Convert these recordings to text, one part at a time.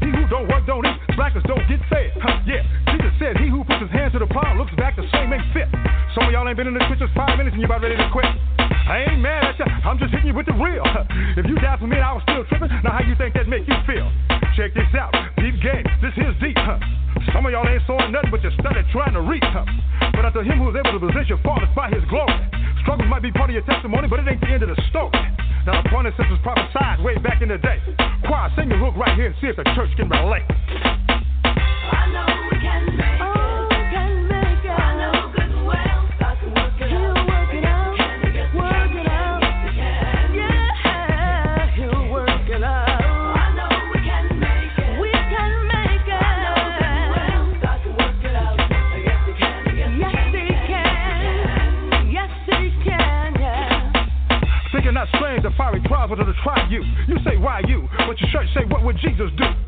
He who don't work don't eat. Slackers don't get fed. Huh, yeah, Jesus said, He who puts his hands to the plow looks back the same ain't fit. Some of y'all ain't been in the trenches five minutes and you about ready to quit. I ain't mad at ya, I'm just hitting you with the real. If you died for me I was still tripping, now how you think that make you feel? Check this out, deep game, this here's deep, huh? Some of y'all ain't sawing nothing but you started trying to reach, huh? But unto him who is able to possess your fathers by his glory. Struggles might be part of your testimony, but it ain't the end of the story. The this was prophesied way back in the day. Choir, sing your hook right here and see if the church can relate. I know we can make fiery trials to try you. You say, why you? But your church say, what would Jesus do?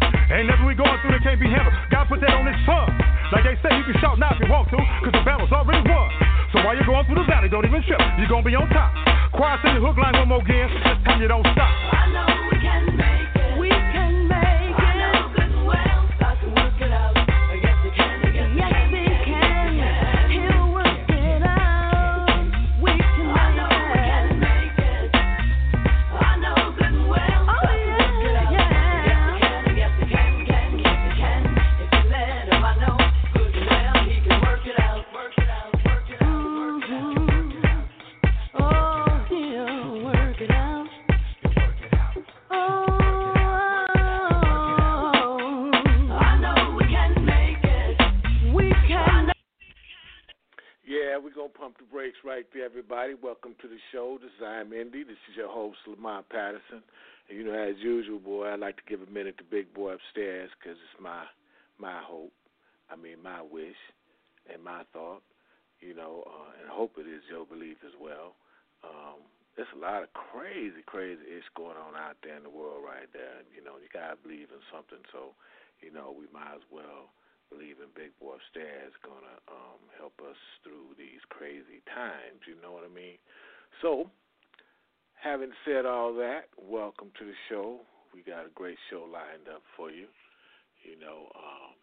Ain't nothing we going through that can't be handled. God put that on his son. Like they say, you can shout now if you want to, cause the battle's already won. So while you're going through the valley, don't even trip. You're gonna be on top. Choir, sing the hook line one more again. This time you don't stop. I know we can make host, Lamont Patterson. And, you know, as usual, boy, I'd like to give a minute to Big Boy upstairs because it's my, my hope, I mean, my wish and my thought, you know, uh, and I hope it is your belief as well. Um, there's a lot of crazy, crazy ish going on out there in the world right there. You know, you got to believe in something. So, you know, we might as well believe in Big Boy Upstairs to um, help us through these crazy times. You know what I mean? So, having said all that, welcome to the show. We got a great show lined up for you. You know, um,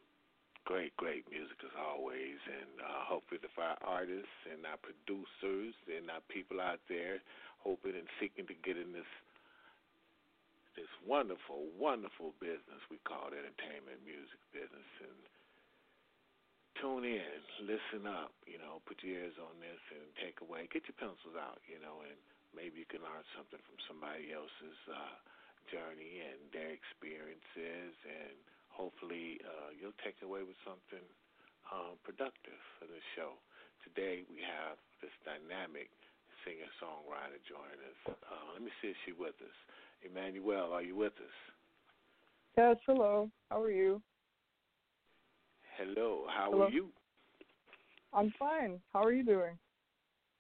great, great music as always, and uh, hopefully the our artists and our producers and our people out there hoping and seeking to get in this this wonderful, wonderful business we call entertainment music business and tune in, listen up, you know, put your ears on this and take away, get your pencils out, you know, and maybe you can learn something from somebody else's uh, journey and their experiences, and hopefully uh, you'll take away with something um, productive for the show. Today we have this dynamic singer songwriter joining us. Uh, let me see if she's with us. Emmanuelle, are you with us? Yes, hello. How are you? Hello, how Hello. are you? I'm fine. How are you doing?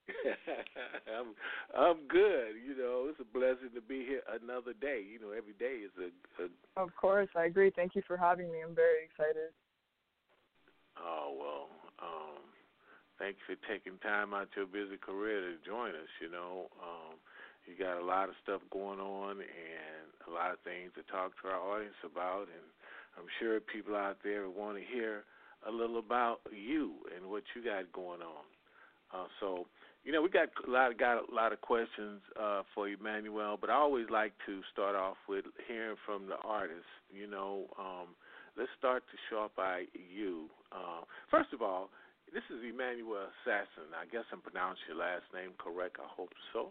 I'm I'm good. You know, it's a blessing to be here another day. You know, every day is a, a Of course, I agree. Thank you for having me. I'm very excited. oh well. Um, thank you for taking time out your busy career to join us. You know, um, you got a lot of stuff going on and a lot of things to talk to our audience about, and I'm sure people out there want to hear a little about you and what you got going on. Uh, so, you know, we got a lot got a lot of questions uh, for Emmanuelle, but I always like to start off with hearing from the artist. You know, um, let's start to show up by you. Uh, first of all, this is Emmanuelle Assassin. I guess I'm pronouncing your last name correct. I hope so.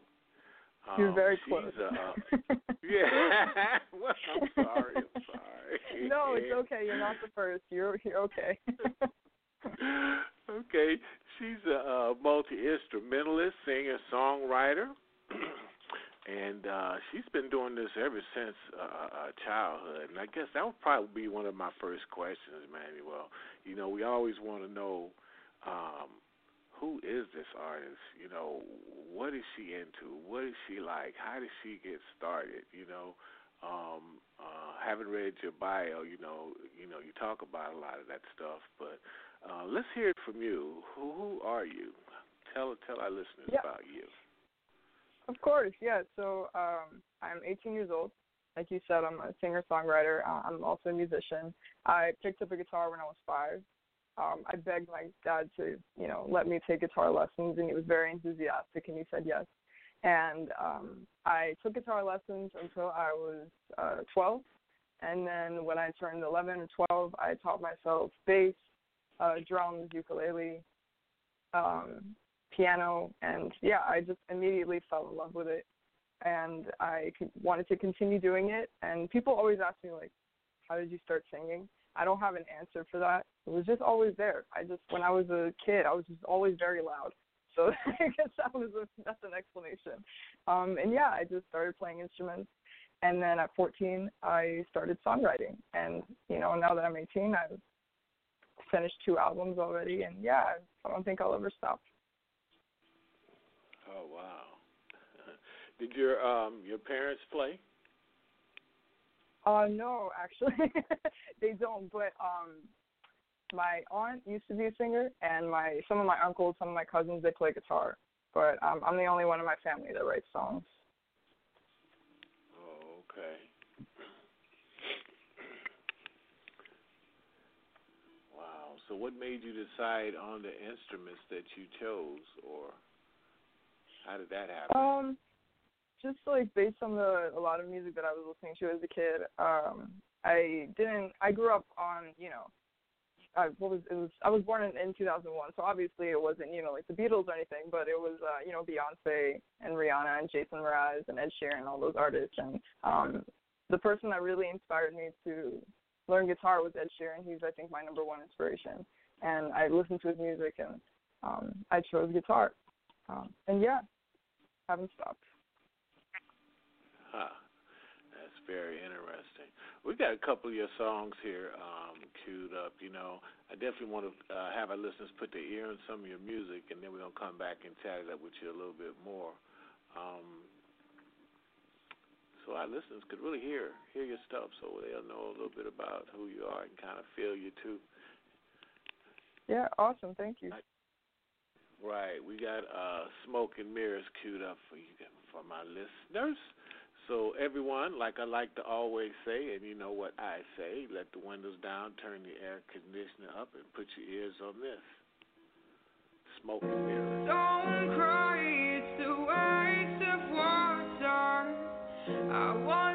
Um, You're very close. Uh, yeah. well, I'm sorry. I'm sorry. no, it's okay. You're not the first. You're you're okay. okay, she's a, a multi instrumentalist, singer, songwriter, and uh, she's been doing this ever since uh, uh, childhood. And I guess that would probably be one of my first questions, Manuel. You know, we always want to know um, who is this artist? You know, what is she into? What is she like? How did she get started? You know, um, uh, haven't read your bio. You know, you know, you talk about a lot of that stuff, but uh, let's hear it from you. Who, who are you? Tell tell our listeners Yeah. about you. Of course, yeah. So um, I'm 18 years old. Like you said, I'm a singer songwriter. Uh, I'm also a musician. I picked up a guitar when I was five. Um, I begged my dad to, you know, let me take guitar lessons, and he was very enthusiastic, and he said yes. And um, I took guitar lessons until I was uh, 12, and then when I turned 11 or 12, I taught myself bass, uh, drums, ukulele, um, piano, and yeah, I just immediately fell in love with it, and I wanted to continue doing it. And people always ask me like, "How did you start singing?" I don't have an answer for that. It was just always there. I just when I was a kid, I was just always very loud. So I guess that was a, that's an explanation. Um, and yeah, I just started playing instruments. And then at 14, I started songwriting. And you know, now that I'm 18, I've finished two albums already. And yeah, I don't think I'll ever stop. Oh wow! Did your um your parents play? Uh, no, actually, they don't. But um, my aunt used to be a singer, and my some of my uncles, some of my cousins, they play guitar. But um, I'm the only one in my family that writes songs. Oh, okay. Wow. So, what made you decide on the instruments that you chose, or how did that happen? Um, just like based on the a lot of music that I was listening to as a kid. Um, I didn't. I grew up on you know. I, what was it was I was born in, in 2001, so obviously it wasn't you know like the Beatles or anything, but it was uh, you know Beyonce and Rihanna and Jason Mraz and Ed Sheeran, all those artists. And um, the person that really inspired me to learn guitar was Ed Sheeran. He's I think my number one inspiration, and I listened to his music and um, I chose guitar. Um, and yeah, haven't stopped. Huh. That's very interesting. We got a couple of your songs here um, queued up. You know, I definitely want to uh, have our listeners put their ear on some of your music, and then we're gonna come back and chat it up with you a little bit more. Um, so our listeners could really hear hear your stuff, so they'll know a little bit about who you are and kind of feel you too. Yeah, awesome. Thank you. Right. We got uh, Smoke and Mirrors queued up for you for my listeners. So everyone, like I like to always say, and you know what I say, let the windows down, turn the air conditioner up, and put your ears on this. Smoke and Mirrors. Don't cry, I wasn't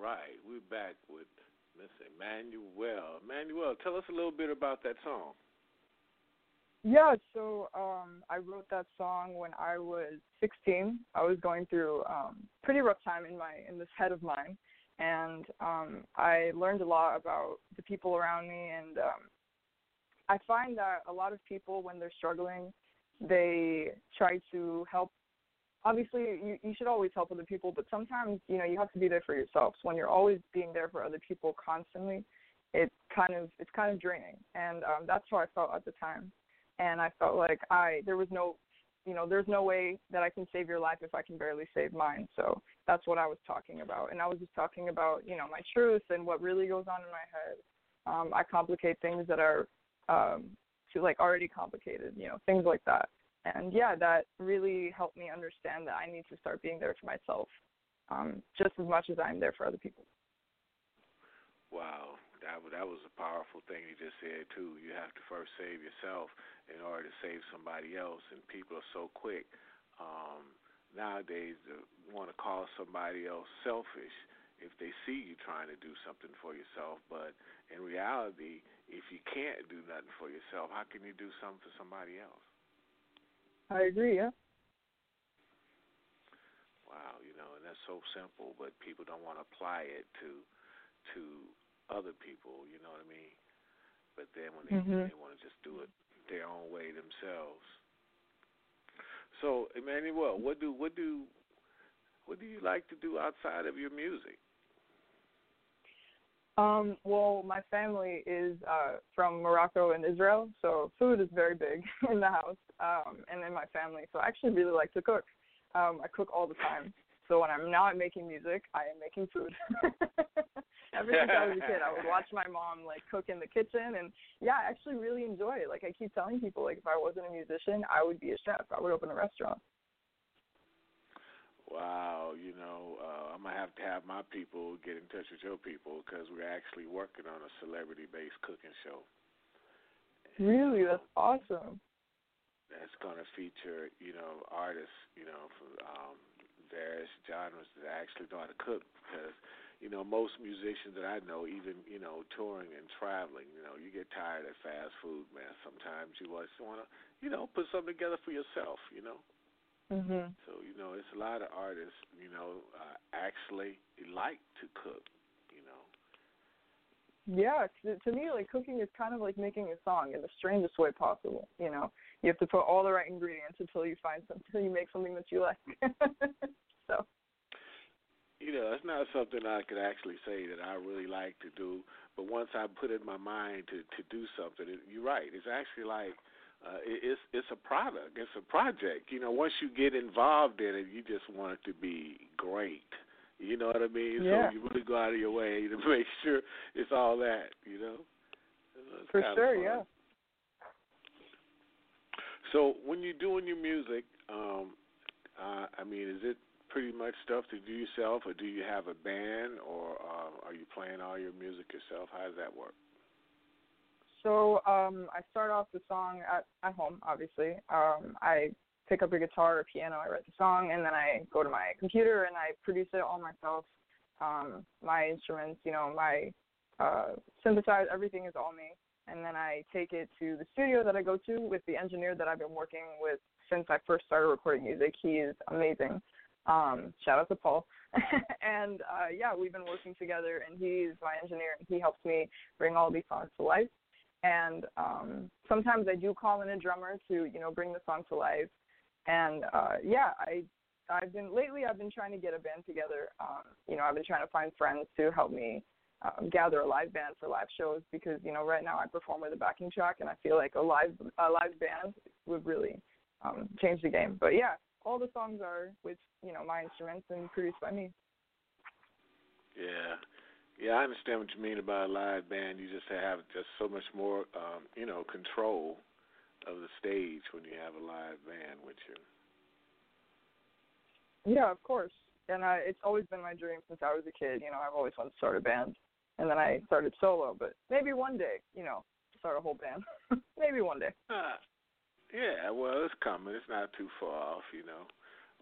right, we're back with Miss Emmanuelle. Emmanuelle, tell us a little bit about that song. Yeah, so um I wrote that song when I was 16. I was going through um pretty rough time in my in this head of mine and um I learned a lot about the people around me and um I find that a lot of people when they're struggling, they try to help obviously you you should always help other people, but sometimes, you know, you have to be there for yourself. So when you're always being there for other people constantly, it kind of it's kind of draining. And um that's how I felt at the time and I felt like I there was no you know there's no way that I can save your life if I can barely save mine. So that's what I was talking about, and I was just talking about you know my truth and what really goes on in my head. Um, I complicate things that are um, too like already complicated, you know things like that. And yeah, that really helped me understand that I need to start being there for myself, um, just as much as I'm there for other people. Wow, that that was a powerful thing you just said too. You have to first save yourself in order to save somebody else, and people are so quick um, nowadays to want to call somebody else selfish if they see you trying to do something for yourself. But in reality, if you can't do nothing for yourself, how can you do something for somebody else? I agree. Yeah. Wow, you know, and that's so simple, but people don't want to apply it to to other people. You know what I mean? But then when they Mhm. they want to just do it their own way themselves. So, Emmanuelle, what do what do what do you like to do outside of your music? Um, well, my family is uh, from Morocco and Israel, so food is very big in the house um, and in my family. So I actually really like to cook. Um, I cook all the time. So when I'm not making music, I am making food. Ever since I was a kid, I would watch my mom like cook in the kitchen, and yeah, I actually really enjoy it. Like I keep telling people, like if I wasn't a musician, I would be a chef. I would open a restaurant. Wow, you know, uh, I'm gonna have to have my people get in touch with your people because we're actually working on a celebrity-based cooking show. Really, that's awesome. That's gonna feature, you know, artists, you know, from um, various genres that actually know how to cook. Because, you know, most musicians that I know, even you know, touring and traveling, you know, you get tired of fast food, man. Sometimes you just want to, you know, put something together for yourself, you know. Mhm. So you know, it's a lot of artists, you know, uh, actually like to cook. You know. Yeah, to, to me, like cooking is kind of like making a song in the strangest way possible. You know, you have to put all the right ingredients until you find some, until you make something that you like. so, You know, it's not something I could actually say that I really like to do. But once I put in my mind to to do something, it, you're right. It's actually like uh, it, it's it's a product. It's a project. You know, once you get involved in it, you just want it to be great. You know what I mean? Yeah. So you really go out of your way to make sure it's all that. You know. It's for sure, yeah. So when you're doing your music, um, uh, I mean, is it pretty much stuff to do yourself, or do you have a band, or uh, are you playing all your music yourself? How does that work? So, um, I start off the song at at home. Obviously, um, I pick up a guitar or piano. I write the song, and then I go to my computer and I produce it all myself. Um, my instruments, you know, my uh, synthesizer, everything is all me. And then I take it to the studio that I go to with the engineer that I've been working with since I first started recording music. He is amazing. Um, shout out to Paul. and uh, yeah, we've been working together, and he's my engineer, and he helps me bring all these songs to life. And um, sometimes I do call in a drummer to, you know, bring the song to life. And uh, yeah, I I've been lately. I've been trying to get a band together. Um, you know, I've been trying to find friends to help me um, gather a live band for live shows because you know right now I perform with a backing track, and I feel like a live a live band would really um, change the game. But yeah, all the songs are with you know my instruments and produced by me. Yeah, yeah, I understand what you mean about a live band. You just have just so much more, um, you know, control of the stage when you have a live band with you. Yeah, of course. And I, it's always been my dream since I was a kid. You know, I've always wanted to start a band. And then I started solo. But maybe one day, you know, start a whole band. maybe one day. Uh, yeah, well, it's coming. It's not too far off, you know.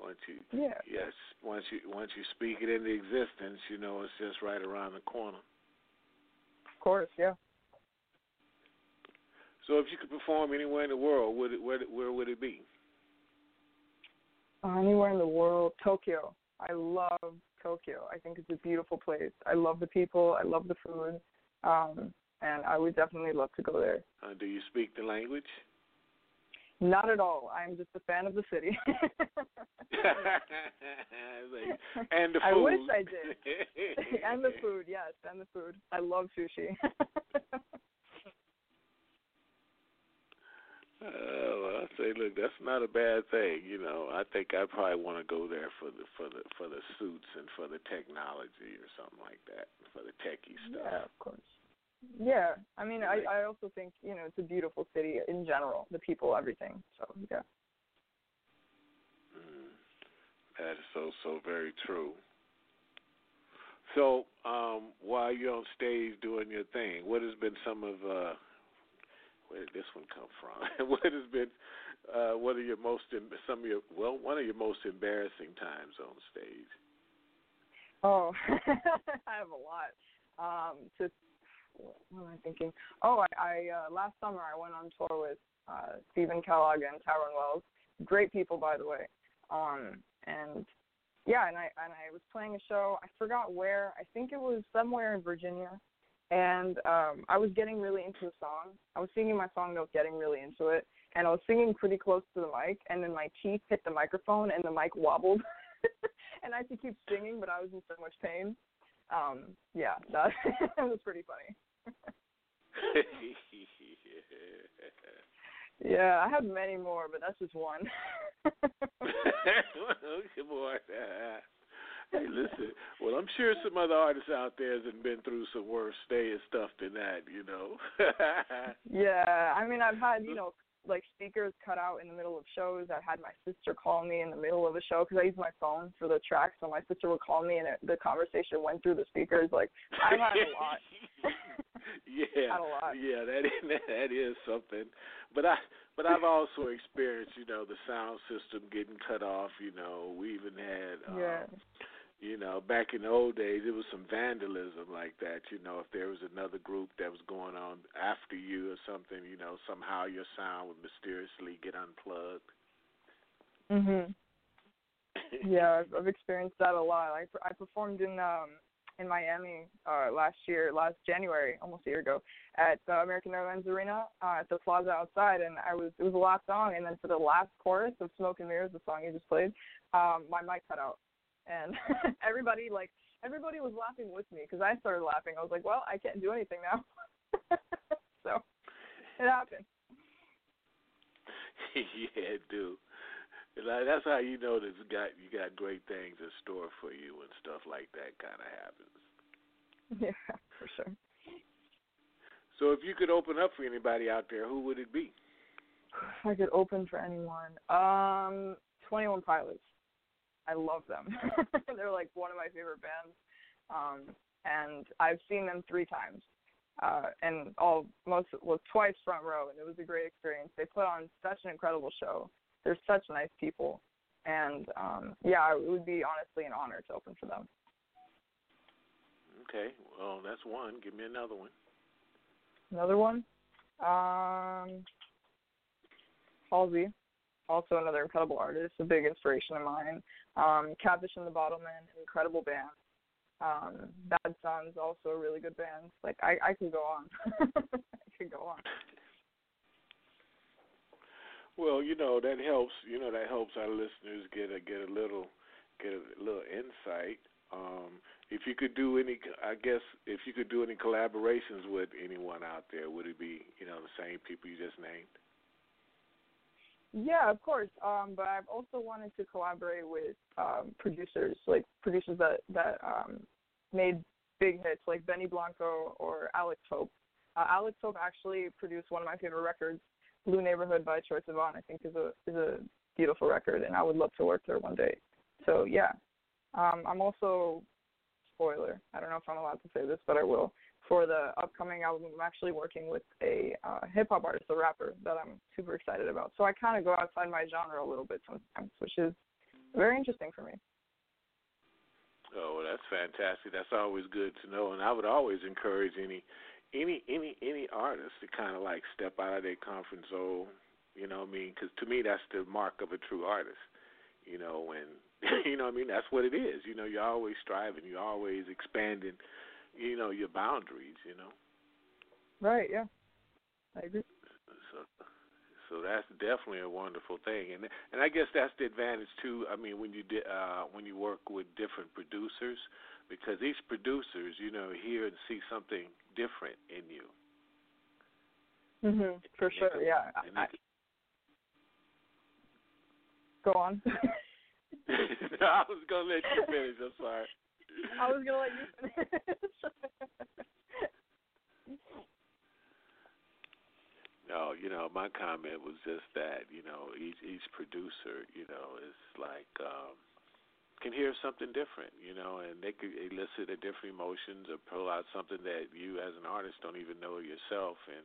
Once you Yeah. yes, once you once you speak it into existence, you know it's just right around the corner. Of course, yeah. So if you could perform anywhere in the world, would it where where would it be? Uh, anywhere in the world, Tokyo. I love Tokyo. I think it's a beautiful place. I love the people. I love the food, um, and I would definitely love to go there. Uh, do you speak the language? Not at all. I'm just a fan of the city. and the food. I wish I did. and the food, yes, and the food. I love sushi. Uh, well, I say, look, that's not a bad thing. You know, I think I probably want to go there for the for the for the suits and for the technology or something like that, for the techie stuff. yeah, of course. Yeah, I mean, I I also think you know it's a beautiful city in general, the people, everything. So yeah. Mm, that is so so very true. So, um, while you're on stage doing your thing, what has been some of uh, where did this one come from? what has been uh, what are your most some of your well one of your most embarrassing times on stage? Oh, I have a lot. Um, to what am I thinking? Oh, I, I uh, last summer I went on tour with uh, Stephen Kellogg and Tyrone Wells. Great people, by the way. Um, and yeah, and I and I was playing a show. I forgot where. I think it was somewhere in Virginia. And um, I was getting really into the song. I was singing my song note, getting really into it, and I was singing pretty close to the mic. And then my teeth hit the microphone, and the mic wobbled. and I had to keep singing, but I was in so much pain. Um, yeah, that was pretty funny. Yeah, I have many more, but that's just one. Come on. Hey, listen. Well, I'm sure some other artists out there have been through some worse stay and stuff than that, you know. yeah, I mean, I've had you know like speakers cut out in the middle of shows. I've had my sister call me in the middle of a show because I use my phone for the track, so my sister would call me and it, the conversation went through the speakers. Like I've had a lot. yeah, Had a lot. yeah, that is, that is something. But I, but I've also experienced, you know, the sound system getting cut off. You know, we even had, um, Yeah. You know, back in the old days, it was some vandalism like that. You know, if there was another group that was going on after you or something, you know, somehow your sound would mysteriously get unplugged. Mhm. Yeah, I've, I've experienced that a lot. I I performed in um in Miami uh last year, last January, almost a year ago, at the American Airlines Arena uh, at the plaza outside, and I was it was the last song, and then for the last chorus of Smoke and Mirrors, the song you just played, um my mic cut out, and everybody like everybody was laughing with me because I started laughing. I was like, well, I can't do anything now, so it happened. yeah, it do. Like, that's how you know that you got you got great things in store for you when stuff like that kind of happens. Yeah, for sure. So, if you could open up for anybody out there, who would it be? If I could open for anyone, um, Twenty One Pilots. I love them. They're like one of my favorite bands, um, and I've seen them three times, uh, and all most well twice front row, and it was a great experience. They put on such an incredible show. They're such nice people, and um, yeah, it would be honestly an honor to open for them. Okay, well, that's one. Give me another one. Another one, um, Halsey, also another incredible artist, a big inspiration of mine. Um, Catfish and the Bottlemen, incredible band. Um, Bad Sons, also a really good band. Like I, I could go on. I could go on. Well, you know that helps. You know that helps our listeners get a get a little get a little insight. Um, if you could do any, I guess, if you could do any collaborations with anyone out there, would it be you know the same people you just named? Yeah, of course. Um, but I've also wanted to collaborate with um, producers, like producers that that um, made big hits, like Benny Blanco or Alex Hope. Uh, Alex Hope actually produced one of my favorite records, Blue Neighborhood by Troye Sivan. I think is a is a beautiful record, and I would love to work there one day. So yeah, um, I'm also spoiler. I don't know if I'm allowed to say this, but I will. For the upcoming album, I'm actually working with a uh, hip hop artist, a rapper that I'm super excited about. So I kind of go outside my genre a little bit sometimes, which is very interesting for me. Oh, that's fantastic. That's always good to know, and I would always encourage any any any any artist to kind of like step out of their comfort zone. You know what I mean? Because to me, that's the mark of a true artist. You know, when you know what I mean, that's what it is. You know, you're always striving, you're always expanding. You know, your boundaries. You know. Right. Yeah. I agree. So, so that's definitely a wonderful thing, and and I guess that's the advantage too. I mean, when you di- uh, when you work with different producers, because each producers, you know, hear and see something different in you. Mhm. For And sure. can- Yeah. I, go on. can- I was gonna let you finish. I'm sorry. I was gonna let you finish. No, you know, my comment was just that, you know, each each producer, you know, is like um can hear something different, you know, and they could elicit a different emotions or pull out something that you as an artist don't even know yourself and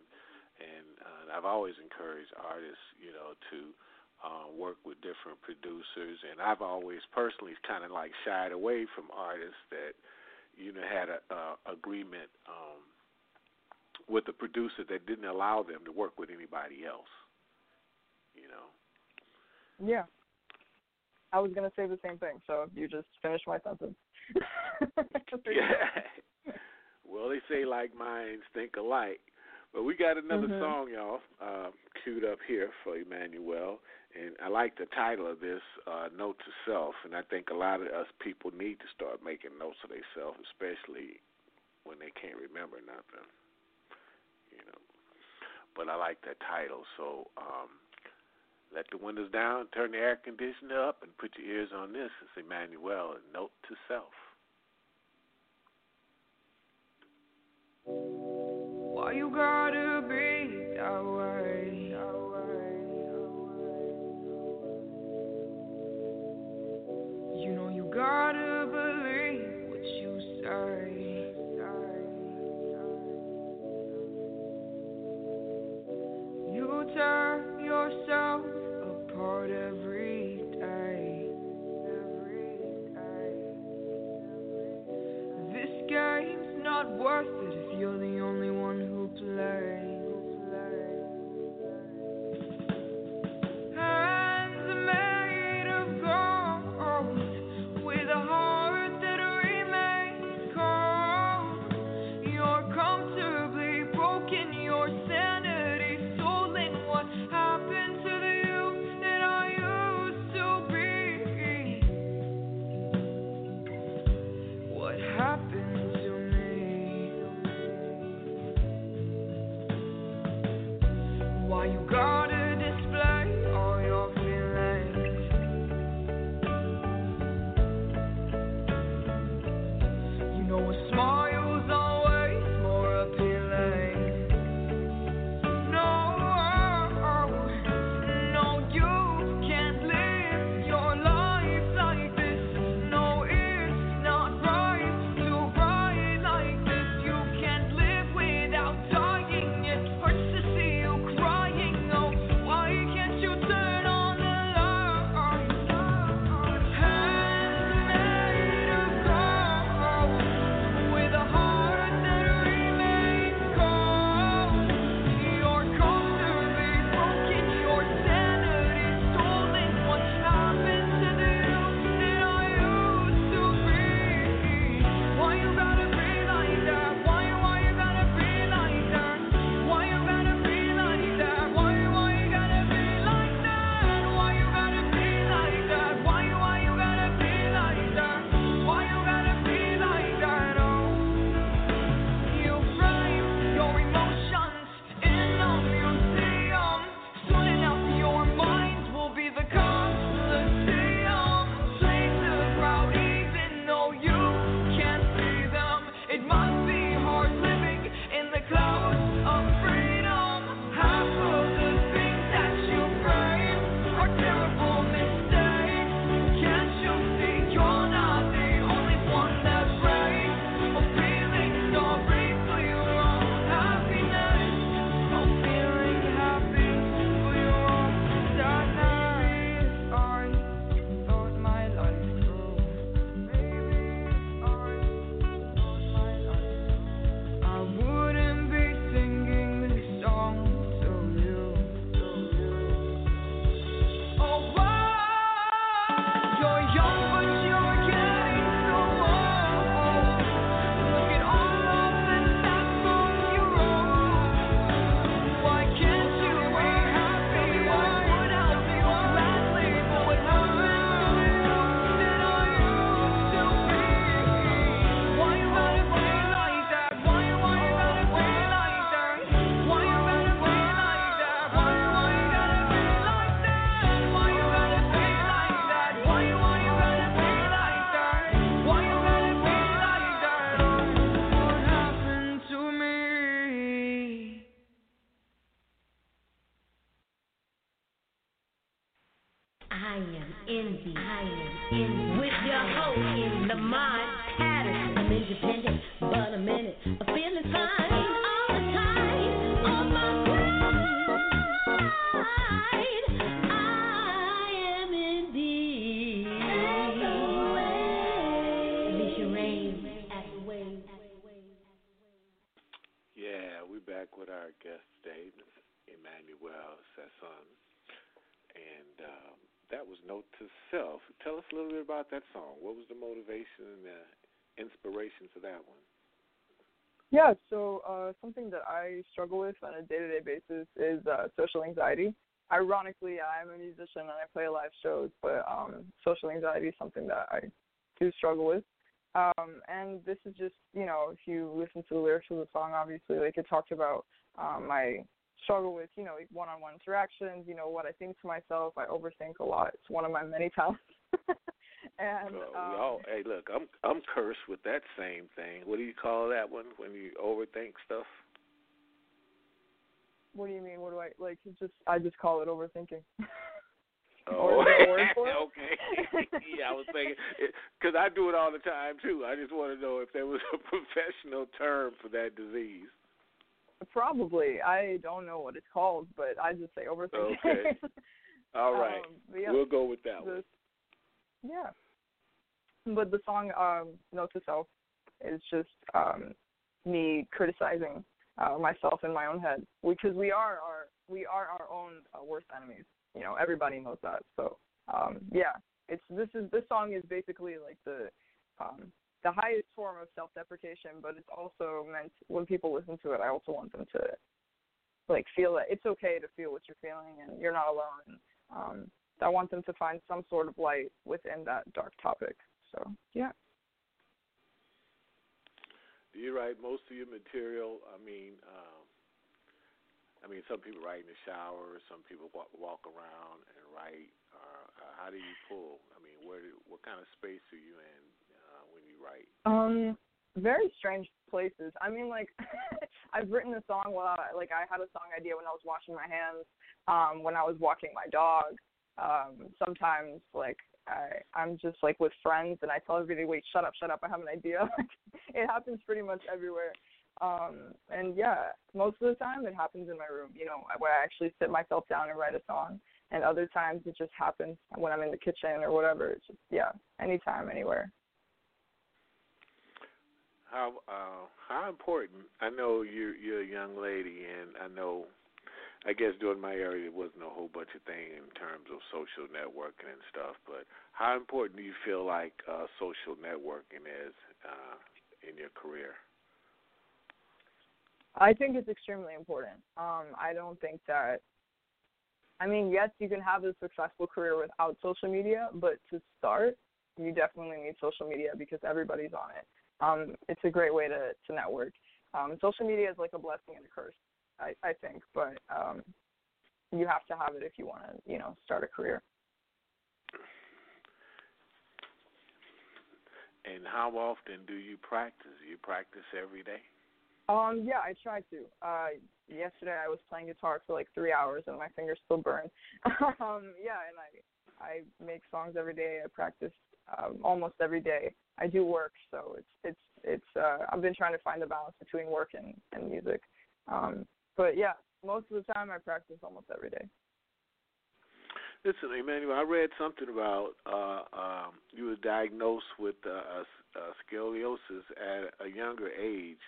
and uh, I've always encouraged artists, you know, to uh, work with different producers, and I've always personally kind of like shied away from artists that, you know, had a, a agreement um, with a producer that didn't allow them to work with anybody else. You know. yeah. I was gonna say the same thing, so you just finished my sentence. Yeah. well, they say like minds think alike. But we got another Mhm. song, y'all, uh, queued up here for Emmanuelle, and I like the title of this, uh, "Note to Self." And I think a lot of us people need to start making notes of themselves, especially when they can't remember nothing. You know. But I like that title, so um, let the windows down, turn the air conditioner up, and put your ears on this. It's Emmanuelle, a note to self. Why you gotta be that way? Note to Self. Tell us a little bit about that song. What was the motivation and the inspiration for that one? Yeah, so uh, something that I struggle with on a day-to-day basis is uh, social anxiety. Ironically, I'm a musician and I play live shows, but um, social anxiety is something that I do struggle with. Um, and this is just, you know, if you listen to the lyrics of the song, obviously, like it talks about um, my struggle with, you know, one-on-one interactions, you know, what I think to myself. I overthink a lot. It's one of my many talents. and So um, all, hey, look, I'm I'm cursed with that same thing. What do you call that one when you overthink stuff? what do you mean? What do I like? It's just I just call it overthinking. Oh, Or is there a word for it? okay. yeah, I was thinking because I do it all the time too. I just want to know if there was a professional term for that disease. Probably. I don't know what it's called, but I just say overthinking. Okay. All right, Um, yeah, we'll go with that one. yeah. But the song um, "Note to Self" is just um, me criticizing uh, myself in my own head because we are our we are our own uh, worst enemies. You know, everybody knows that. So um, yeah, it's this is this song is basically like the um, the highest form of self-deprecation, but it's also meant when people listen to it, I also want them to like feel that it's okay to feel what you're feeling and you're not alone. Um, I want them to find some sort of light within that dark topic. So yeah. Do you write most of your material? I mean, um, I mean, some people write in the shower. Some people walk, walk around and write. Uh, uh, how do you pull? I mean, where do, what kind of space are you in write? Um, very strange places. I mean, like I've written a song while like I had a song idea when I was washing my hands, um, when I was walking my dog. Um, sometimes like I I'm just like with friends and I tell everybody, wait, shut up, shut up, I have an idea. it happens pretty much everywhere. Um, and yeah, most of the time it happens in my room, you know, where I actually sit myself down and write a song. And other times it just happens when I'm in the kitchen or whatever. It's just yeah, anytime, anywhere. How uh, how important? I know you're you're a young lady, and I know. I guess during my area there wasn't a whole bunch of thing in terms of social networking and stuff. But how important do you feel like uh, social networking is uh, in your career? I think it's extremely important. Um, I don't think that. I mean, yes, you can have a successful career without social media, but to start, you definitely need social media because everybody's on it. Um, it's a great way to to network. Um, social media is like a blessing and a curse, I, I think, but um, you have to have it if you want to, you know, start a career. And how often do you practice? You practice every day? Um, yeah, I try to. Uh, yesterday I was playing guitar for like three hours and my fingers still burn. um, yeah, and I I make songs every day. I practice um, almost every day. I do work, so it's it's it's. Uh, I've been trying to find the balance between work and and music. Um, but yeah, most of the time I practice almost every day. Listen, Emmanuelle, I read something about uh, um, you were diagnosed with uh, uh, scoliosis at a younger age,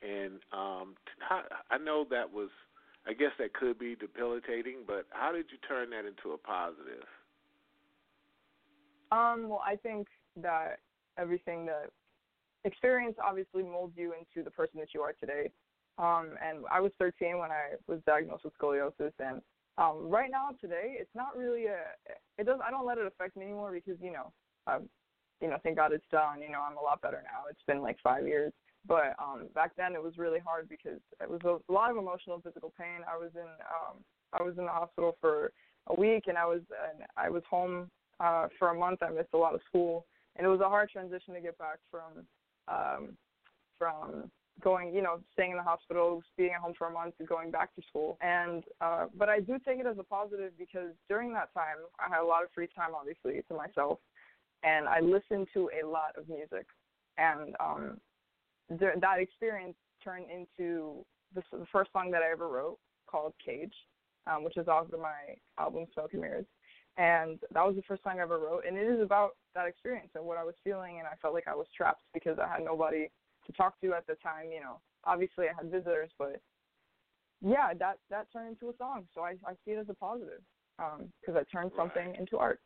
and um, I know that was, I guess that could be debilitating, but how did you turn that into a positive? Um, well, I think that everything that experience obviously molds you into the person that you are today. Um, and I was 13 when I was diagnosed with scoliosis, and um, right now today, it's not really a. It does. I don't let it affect me anymore because you know, um, you know, thank God it's done. You know, I'm a lot better now. It's been like five years. But um, back then it was really hard because it was a lot of emotional, physical pain. I was in um, I was in the hospital for a week, and I was and I was home uh, for a month. I missed a lot of school, and it was a hard transition to get back from um, from going, you know, staying in the hospital, being at home for a month, and going back to school. And uh, but I do take it as a positive because during that time I had a lot of free time, obviously, to myself. and I listened to a lot of music, and um, th- that experience turned into the, the first song that I ever wrote called Cage, um, which is off of my album Smoke and Mirrors. And that was the first song I ever wrote, and it is about that experience and what I was feeling, and I felt like I was trapped because I had nobody to talk to at the time. You know, obviously I had visitors, but yeah, that that turned into a song. So I I see it as a positive because I turned something Right. into art.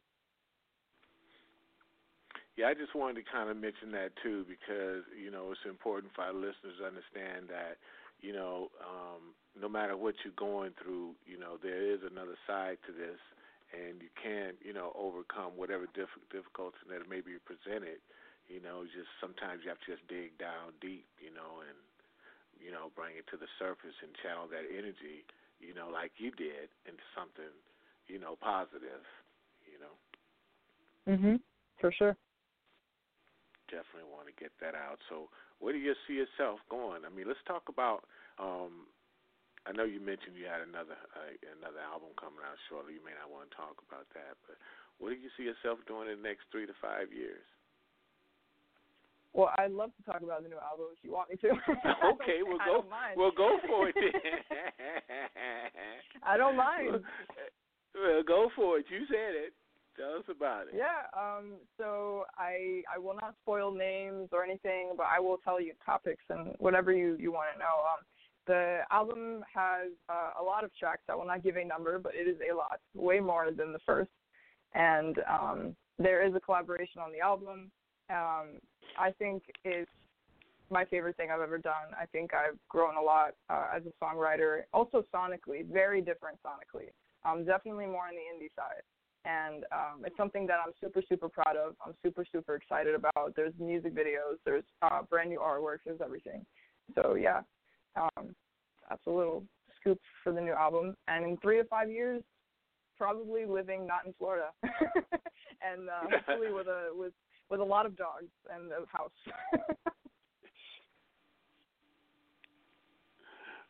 Yeah, I just wanted to kind of mention that too because you know it's important for our listeners to understand that you know um, no matter what you're going through, you know there is another side to this, and you can't you know overcome whatever diff- difficulty that may be presented. You know, just sometimes you have to just dig down deep, you know, and you know bring it to the surface and channel that energy, you know, like you did into something, you know, positive. You know. Mhm. For sure. definitely want to get that out. So, where do you see yourself going? I mean, let's talk about. Um, I know you mentioned you had another uh, another album coming out shortly. You may not want to talk about that, but what do you see yourself doing in the next three to five years? Well, I'd love to talk about the new album if you want me to. okay, we'll go. We'll go for it then. I don't mind. Well, go for it. You said it. Tell us about it. Yeah, um, so I I will not spoil names or anything, but I will tell you topics and whatever you you want to know. Um, the album has uh, a lot of tracks. I will not give a number, but it is a lot, way more than the first. And um, there is a collaboration on the album. Um, I think it's my favorite thing I've ever done. I think I've grown a lot uh, as a songwriter. Also sonically, very different sonically. Um, definitely more on the indie side and um, it's something that I'm super super proud of. I'm super super excited about. There's music videos, there's uh, brand new artwork, there's everything. So yeah, um, that's a little scoop for the new album. And in three to five years, probably living not in Florida, and uh, hopefully with a with with a lot of dogs and a house.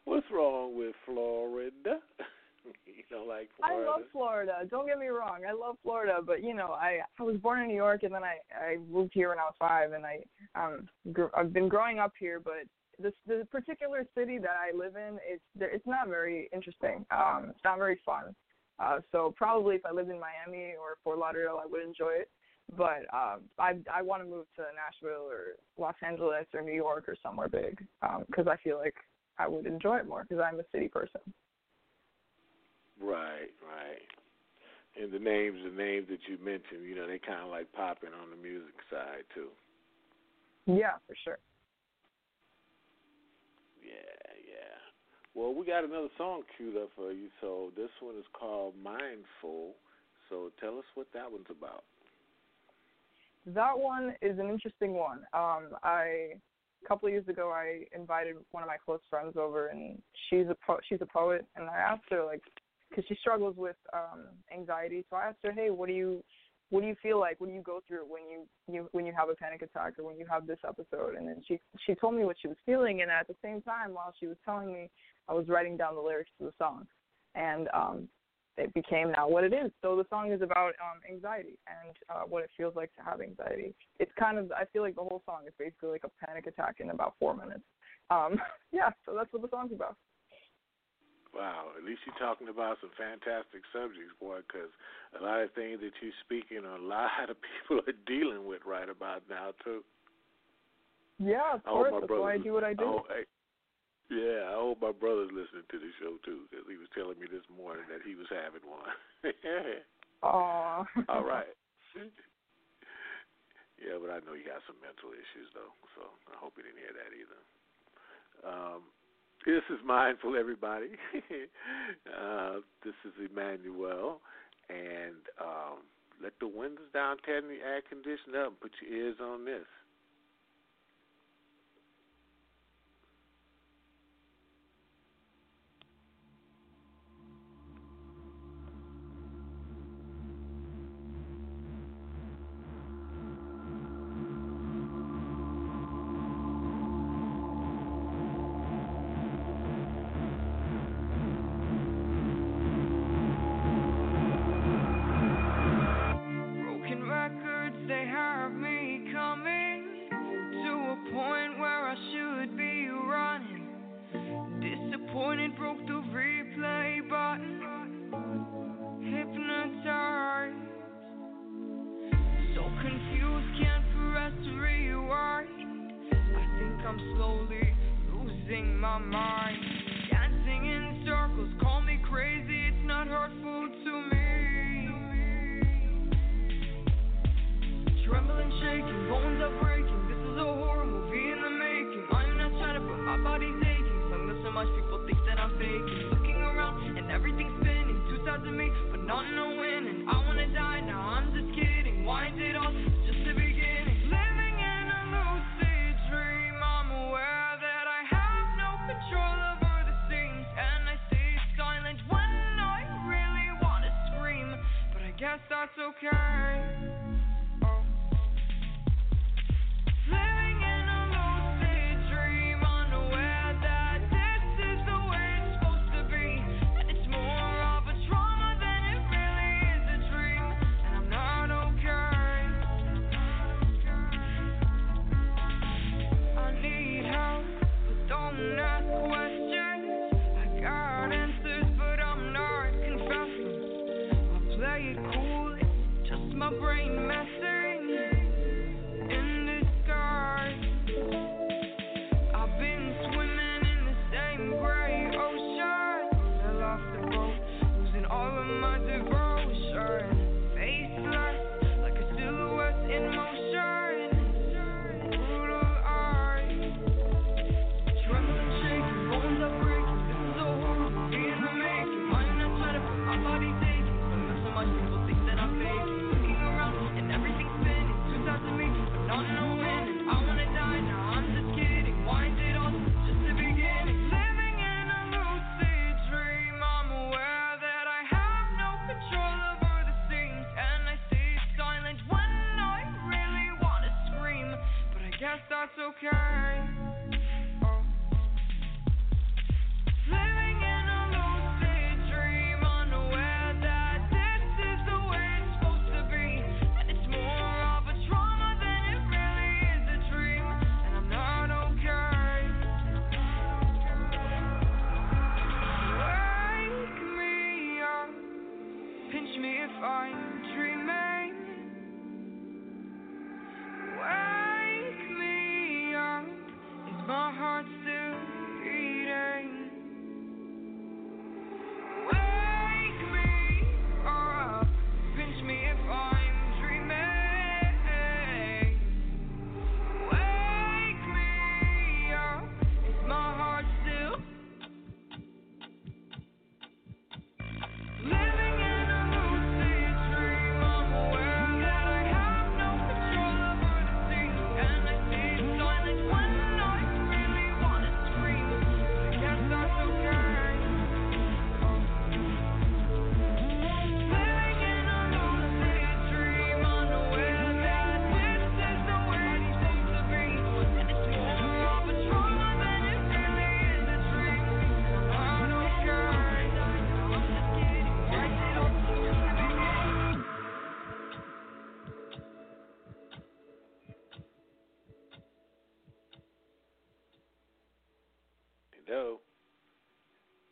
What's wrong with Florida? you don't like I Florida? love Florida. Don't get me wrong. I love Florida, but you know, I I was born in New York and then I I moved here when I was five, and I um gr- I've been growing up here, but this the particular city that I live in it's there- it's not very interesting. Um, it's not very fun. Uh, so probably if I lived in Miami or Fort Lauderdale, I would enjoy it. But um, I I want to move to Nashville or Los Angeles or New York or somewhere big because I feel like I would enjoy it more because I'm a city person. Right, right. And the names, the names that you mentioned, you know, they kind of like popping on the music side too. Yeah, for sure. Yeah, yeah. Well, we got another song queued up for you. So this one is called Mindful. So tell us what that one's about. That one is an interesting one. Um, I a couple of years ago I invited one of my close friends over, and she's a po- she's a poet, and I asked her like, because she struggles with um, anxiety, so I asked her, hey, what do you what do you feel like? What do you go through when you, you when you have a panic attack or when you have this episode? And then she she told me what she was feeling, and at the same time, while she was telling me, I was writing down the lyrics to the song, and um, it became now what it is. So the song is about um, anxiety and uh, what it feels like to have anxiety. It's kind of I feel like the whole song is basically like a panic attack in about four minutes. Um, yeah, so that's what the song's about. Wow, at least you're talking about some fantastic subjects, boy, because a lot of things that you're speaking, a lot of people are dealing with right about now, too. Yeah, of course. That's why I do what I do. hope- I- yeah, I hope my brother's listening to the show, too, because he was telling me this morning that he was having one. Aw. All right. Yeah, but I know you got some mental issues though, so I hope you didn't hear that either. Um, this is mindful, everybody. uh, this is Emmanuelle, and um, let the windows down, turn the air conditioner up, and put your ears on this.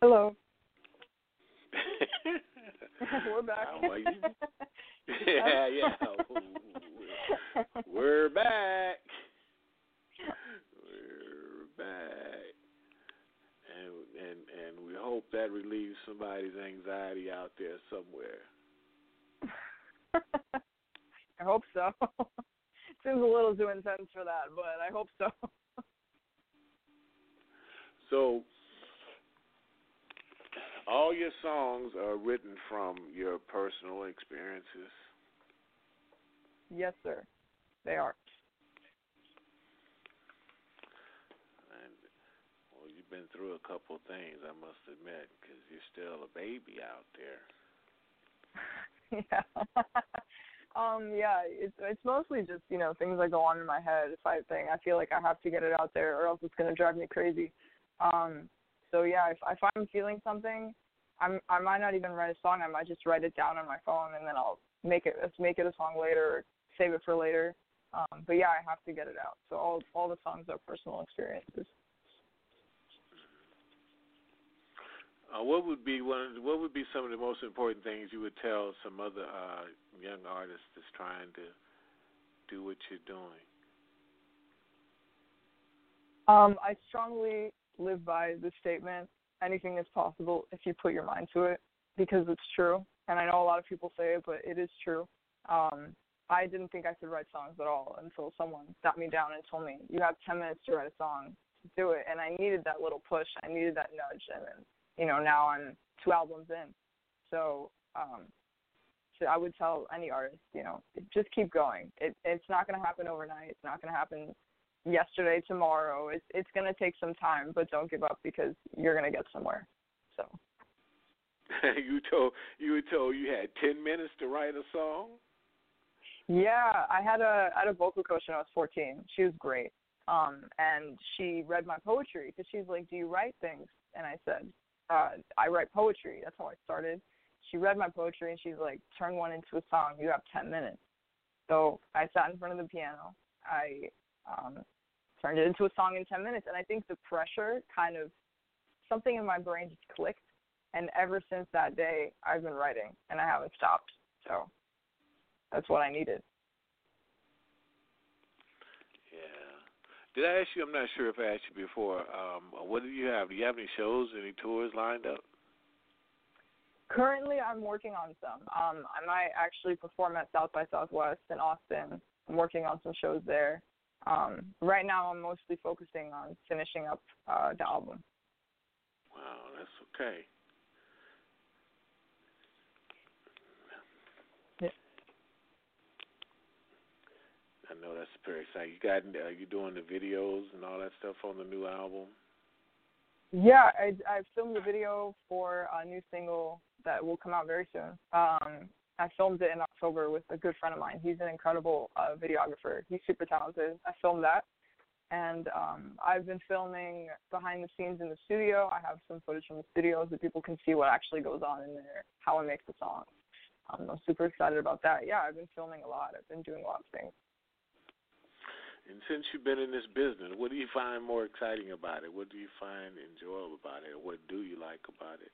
Hello. We're back. yeah, yeah. We're back. We're back. And and and we hope that relieves somebody's anxiety out there somewhere. I hope so. Seems a little too intense for that, but I hope so. so all your songs are written from your personal experiences? Yes, sir. They are. Well, you've been through a couple of things, I must admit, because you're still a baby out there. yeah. um. Yeah. It's it's mostly just you know things that go on in my head type thing. I feel like I have to get it out there, or else it's gonna drive me crazy. Um so yeah, if, if I'm feeling something, I'm I might not even write a song. I might just write it down on my phone and then I'll make it make it a song later, or save it for later. Um, but yeah, I have to get it out. So all all the songs are personal experiences. Uh, what would be one? What would be some of the most important things you would tell some other uh, young artist that's trying to do what you're doing? Um, I strongly live by the statement anything is possible if you put your mind to it because it's true. And I know a lot of people say it, but it is true. Um, I didn't think I could write songs at all until someone sat me down and told me, "You have 10 minutes to write a song. to Do it." And I needed that little push. I needed that nudge. And then, you know, now I'm two albums in. So, um, so I would tell any artist, you know, just keep going. It, it's not going to happen overnight. It's not going to happen yesterday, tomorrow. It's it's going to take some time, but don't give up because you're going to get somewhere. So. you told you were told you had ten minutes to write a song. Yeah, I had a I had a vocal coach when I was 14. She was great. Um, and she read my poetry because she's like, "Do you write things?" And I said, uh, "I write poetry." That's how I started. She read my poetry and she's like, "Turn one into a song. You have 10 minutes." So I sat in front of the piano. I um, turned it into a song in 10 minutes, and I think the pressure kind of something in my brain just clicked. And ever since that day, I've been writing, and I haven't stopped. So that's what I needed. Yeah. Did I ask you? I'm not sure if I asked you before. Um, what do you have? Do you have any shows, any tours lined up? Currently, I'm working on some. Um, I might actually perform at South by Southwest in Austin. I'm working on some shows there. Um, right now, I'm mostly focusing on finishing up uh, the album. Wow, that's okay. Yeah. I know that's very exciting. You got are you doing the videos and all that stuff on the new album? Yeah, I I filmed a video for a new single that will come out very soon. Um, I filmed it in October with a good friend of mine. He's an incredible uh, videographer. He's super talented. I filmed that, and um, I've been filming behind the scenes in the studio. I have some footage from the studio so people can see what actually goes on in there, how I make the songs. Um, I'm super excited about that. Yeah, I've been filming a lot. I've been doing a lot of things. And since you've been in this business, what do you find more exciting about it? What do you find enjoyable about it? What do you like about it?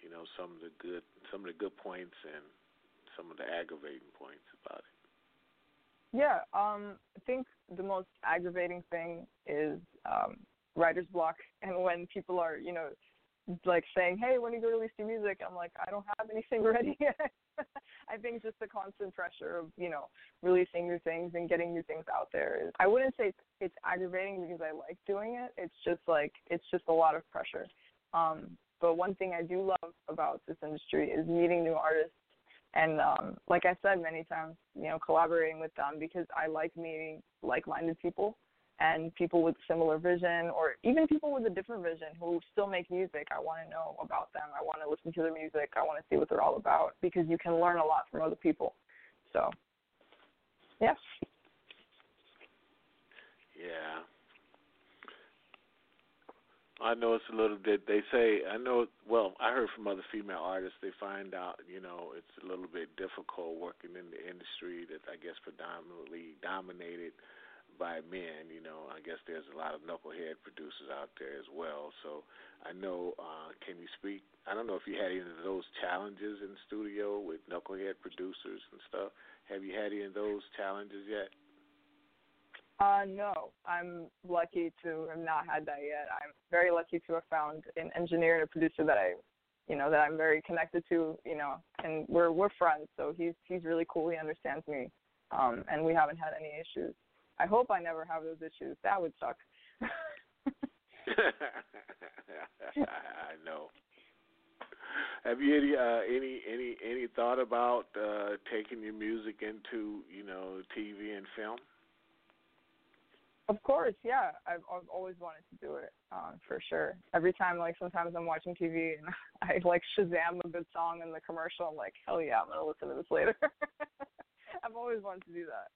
You know, some of the good some of the good points and some of the aggravating points about it. Yeah, um, I think the most aggravating thing is um, writer's block, and when people are, you know, like saying, "Hey, when are you going to release your music?" I'm like, I don't have anything ready yet. I think just the constant pressure of, you know, releasing new things and getting new things out there. Is, I wouldn't say it's, aggravating because I like doing it. It's just like it's just a lot of pressure. Um, but one thing I do love about this industry is meeting new artists and um, like I said many times, you know, collaborating with them because I like meeting like-minded people and people with similar vision or even people with a different vision who still make music. I want to know about them. I want to listen to their music. I want to see what they're all about because you can learn a lot from other people. So, yeah. Yeah. I know it's a little bit. They say I know. Well, I heard from other female artists. They find out, you know, it's a little bit difficult working in the industry that I guess predominantly dominated by men. You know, I guess there's a lot of knucklehead producers out there as well. So I know. Uh, can you speak? I don't know if you had any of those challenges in studio with knucklehead producers and stuff. Have you had any of those challenges yet? Uh, no, I'm lucky to have not had that yet. I'm very lucky to have found an engineer and a producer that I, you know, that I'm very connected to. You know, and we're we're friends, so he's he's really cool. He understands me, um, and we haven't had any issues. I hope I never have those issues. That would suck. I know. Have you any uh, any any any thought about uh, taking your music into you know TV and film? Of course, yeah. I've, I've always wanted to do it, um, for sure. Every time, like sometimes I'm watching TV and I like Shazam a good song in the commercial. I'm like, hell yeah, I'm gonna listen to this later. I've always wanted to do that.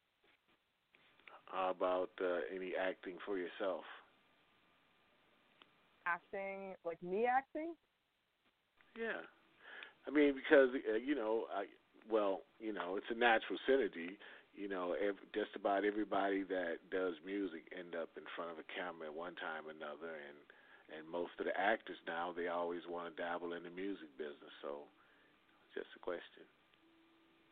How about uh, any acting for yourself? Acting, like me acting? Yeah, I mean because uh, you know, I well, you know, it's a natural synergy you know, every, just about everybody that does music end up in front of a camera at one time or another, and and most of the actors now they always want to dabble in the music business. So, just a question.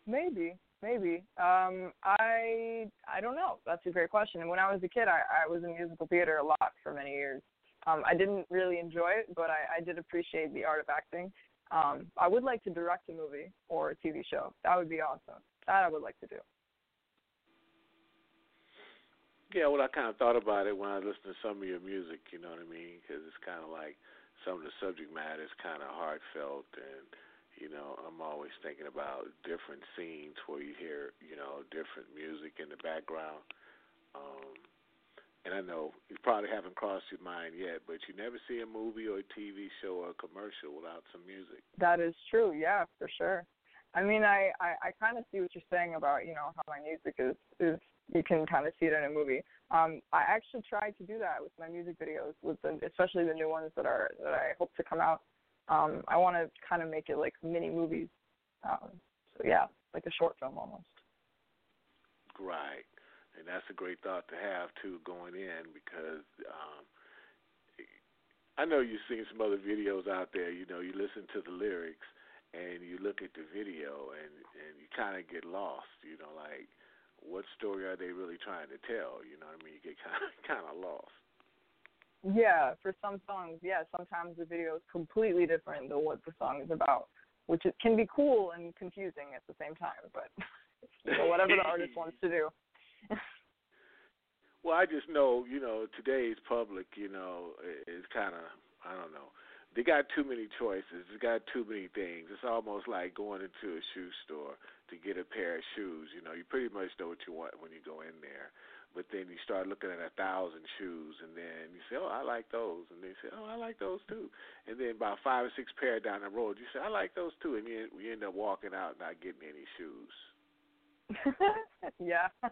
Maybe, maybe. Um, I I don't know. That's a great question. And when I was a kid, I I was in musical theater a lot for many years. Um, I didn't really enjoy it, but I, I did appreciate the art of acting. Um, I would like to direct a movie or a TV show. That would be awesome. That I would like to do. Yeah, well, I kind of thought about it when I listened to some of your music. You know what I mean? Because it's kind of like some of the subject matter is kind of heartfelt, and you know, I'm always thinking about different scenes where you hear, you know, different music in the background. Um, and I know you probably haven't crossed your mind yet, but you never see a movie or a TV show or a commercial without some music. That is true. Yeah, for sure. I mean, I I, I kind of see what you're saying about you know how my music is is you can kind of see it in a movie. Um, I actually tried to do that with my music videos, with the, especially the new ones that are that I hope to come out. Um, I want to kind of make it like mini movies. Um, so yeah, like a short film almost. Right. And that's a great thought to have too going in because um I know you've seen some other videos out there, you know, you listen to the lyrics and you look at the video and and you kind of get lost, you know, like what story are they really trying to tell, you know what I mean? You get kind of kind of lost. Yeah, for some songs, yeah, sometimes the video is completely different than what the song is about, which it can be cool and confusing at the same time, but you know, whatever the artist wants to do. Well, I just know, you know, today's public, you know, is kind of, I don't know. They got too many choices. They got too many things. It's almost like going into a shoe store to get a pair of shoes. You know, you pretty much know what you want when you go in there. But then you start looking at a thousand shoes, and then you say, "Oh, I like those," and they say, "Oh, I like those too." And then about five or six pair down the road, you say, "I like those too," and you you end up walking out not getting any shoes. yeah.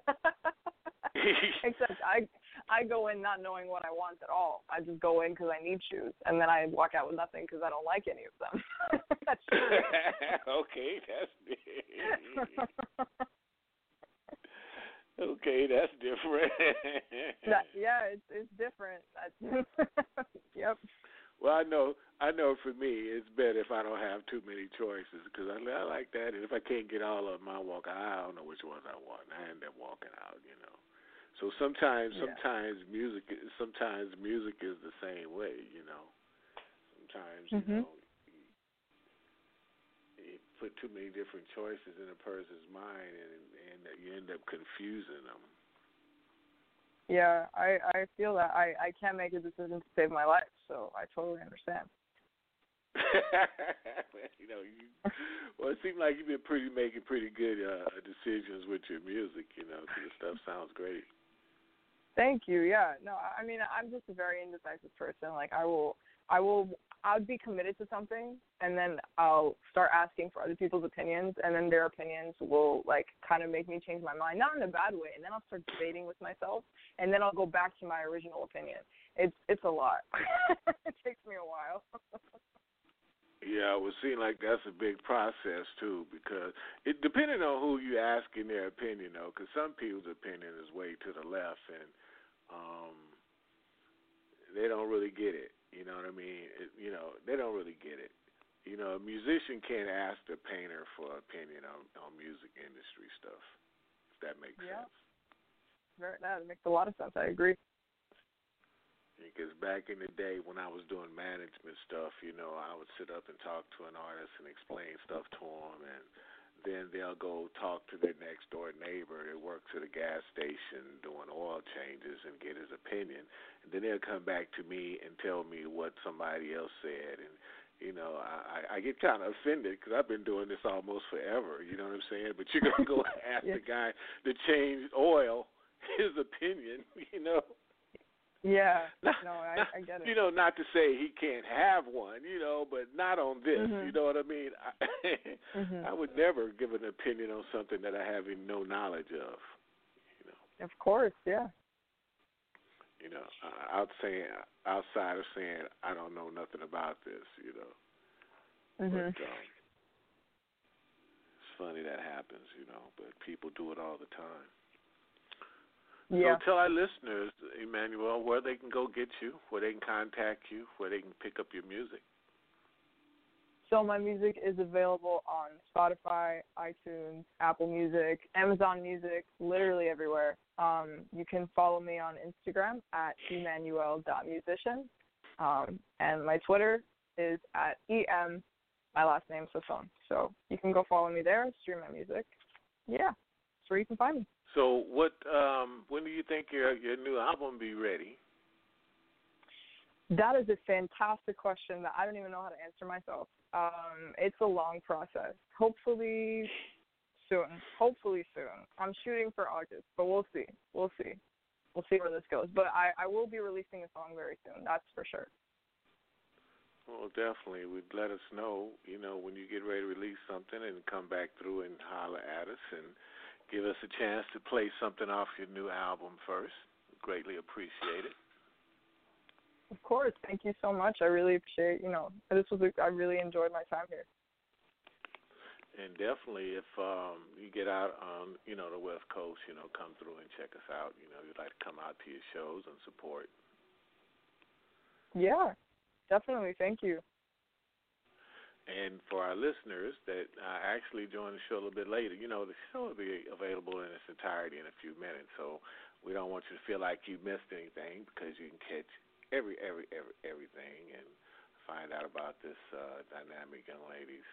Except I I go in not knowing what I want at all. I just go in because I need shoes, and then I walk out with nothing because I don't like any of them. that's true. okay, that's okay. That's different. that, yeah, it's it's different. That's, yep. Well, I know, I know. For me, it's better if I don't have too many choices because I, I like that. And if I can't get all of them, I walk. I don't know which ones I want. I end up walking out. You know. So sometimes, Yeah. sometimes music, sometimes music is the same way. You know. Sometimes Mhm. you know. You put too many different choices in a person's mind, and and you end up confusing them. Yeah, I I feel that I I can't make a decision to save my life, so I totally understand. you know, you, well, it seems like you've been pretty making pretty good uh, decisions with your music. You know, 'cause the stuff sounds great. Thank you. Yeah. No, I mean, I'm just a very indecisive person. Like, I will, I will, I'd be committed to something, and then I'll start asking for other people's opinions, and then their opinions will like kind of make me change my mind, not in a bad way. And then I'll start debating with myself, and then I'll go back to my original opinion. It's it's a lot. it takes me a while. Yeah, it would seem like that's a big process too, because it depending on who you ask in their opinion, though, because some people's opinion is way to the left, and um, they don't really get it. You know what I mean? It, you know, they don't really get it. You know, a musician can't ask the painter for opinion on on music industry stuff. If that makes Yeah. sense. Very, that makes a lot of sense. I agree. Because back in the day when I was doing management stuff, you know, I would sit up and talk to an artist and explain stuff to them, and then they'll go talk to their next door neighbor that works at a gas station doing oil changes and get his opinion, and then they'll come back to me and tell me what somebody else said, and you know, I, I get kind of offended because I've been doing this almost forever. You know what I'm saying? But you're gonna go ask Yeah. the guy that changed oil his opinion, you know. Yeah. No, I I get it. You know, not to say he can't have one, you know, but not on this. Mhm. You know what I mean? I, Mhm. I would never give an opinion on something that I have no knowledge of. You know, Of course. Yeah. you know, out saying outside of saying I don't know nothing about this. You know, Mhm. but um, it's funny that happens. You know, but people do it all the time. Yeah. So tell our listeners, Emmanuelle, where they can go get you, where they can contact you, where they can pick up your music. So my music is available on Spotify, iTunes, Apple Music, Amazon Music, literally everywhere. Um, you can follow me on Instagram at emmanuel.musician. Um, and my Twitter is at em, my last name Sasson. So you can go follow me there, stream my music. Yeah, that's where you can find me. So what? Um, when do you think your your new album be ready? That is a fantastic question that I don't even know how to answer myself. Um, it's a long process. Hopefully soon. Hopefully soon. I'm shooting for August, but we'll see. We'll see. We'll see where this goes. But I, I will be releasing a song very soon. That's for sure. Well, definitely. We'd let us know, you know, when you get ready to release something and come back through and holler at us and give us a chance to play something off your new album first. Greatly appreciate it. Of course. Thank you so much. I really appreciate. You know, this was. A, I really enjoyed my time here. And definitely, if um, you get out on, you know, the West Coast, you know, come through and check us out. You know, you'd like to come out to your shows and support. Yeah, definitely. Thank you. And for our listeners that uh, actually join the show a little bit later, you know, the show will be available in its entirety in a few minutes. So we don't want you to feel like you missed anything because you can catch every, every, every, everything and find out about this uh, dynamic young lady's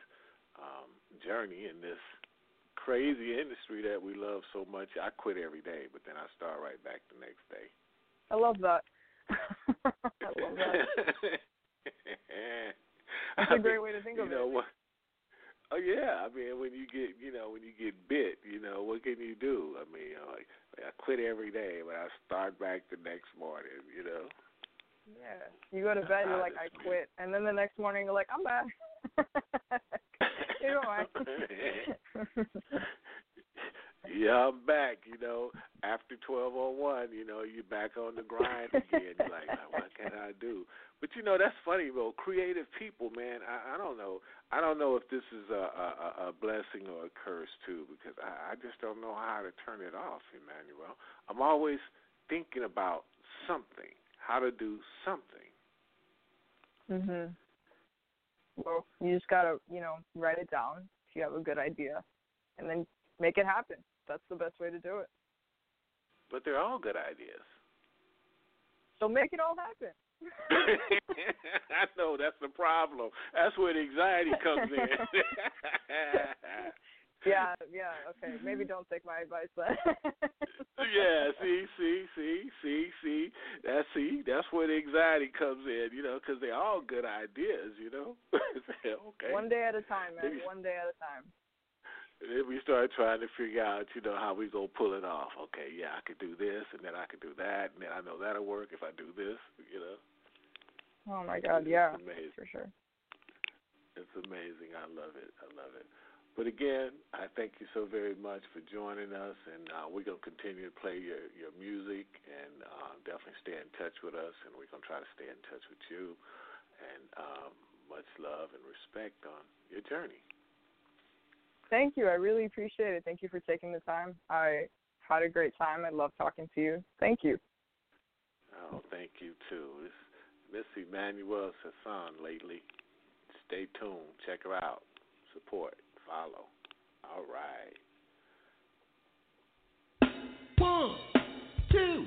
um, journey in this crazy industry that we love so much. I quit every day, but then I start right back the next day. I love that. I love that. That's a great way to think of know, it. What, oh yeah, I mean when you get you know when you get bit, you know what can you do? I mean, you know, like, I quit every day, but I start back the next morning. You know. Yeah. You go to bed, you're like, I quit, and then the next morning you're like, I'm back. you know why? Yeah, I'm back. You know, after twelve oh one, you know, you're back on the grind again. You're like, what can I do? But you know, that's funny, bro. Creative people, man. I, I don't know. I don't know if this is a, a, a blessing or a curse too, because I, I just don't know how to turn it off, Emmanuelle. I'm always thinking about something, how to do something. Mhm. Well, you just gotta, you know, write it down if you have a good idea, and then make it happen. That's the best way to do it. But they're all good ideas. So make it all happen. I know that's the problem. That's where the anxiety comes in. yeah, yeah. Okay, maybe don't take my advice then. yeah, see, see, see, see, see. That's see. That's where the anxiety comes in. You know, because they're all good ideas. You know. okay. One day at a time, man. One day at a time. Then we start trying to figure out, you know, how we gonna pull it off. Okay, yeah, I could do this, and then I could do that, and then I know that'll work if I do this. You know, Oh my God, It's yeah, amazing. for sure. It's amazing. I love it. I love it. But again, I thank you so very much for joining us, and uh, we're gonna continue to play your your music, and uh, definitely stay in touch with us, and we're gonna try to stay in touch with you. And um, much love and respect on your journey. Thank you. I really appreciate it. Thank you for taking the time. I had a great time. I love talking to you. Thank you. Oh, thank you too. It's Miss Emmanuelle Sasson lately. Stay tuned. Check her out. Support. Follow. All right. One, two,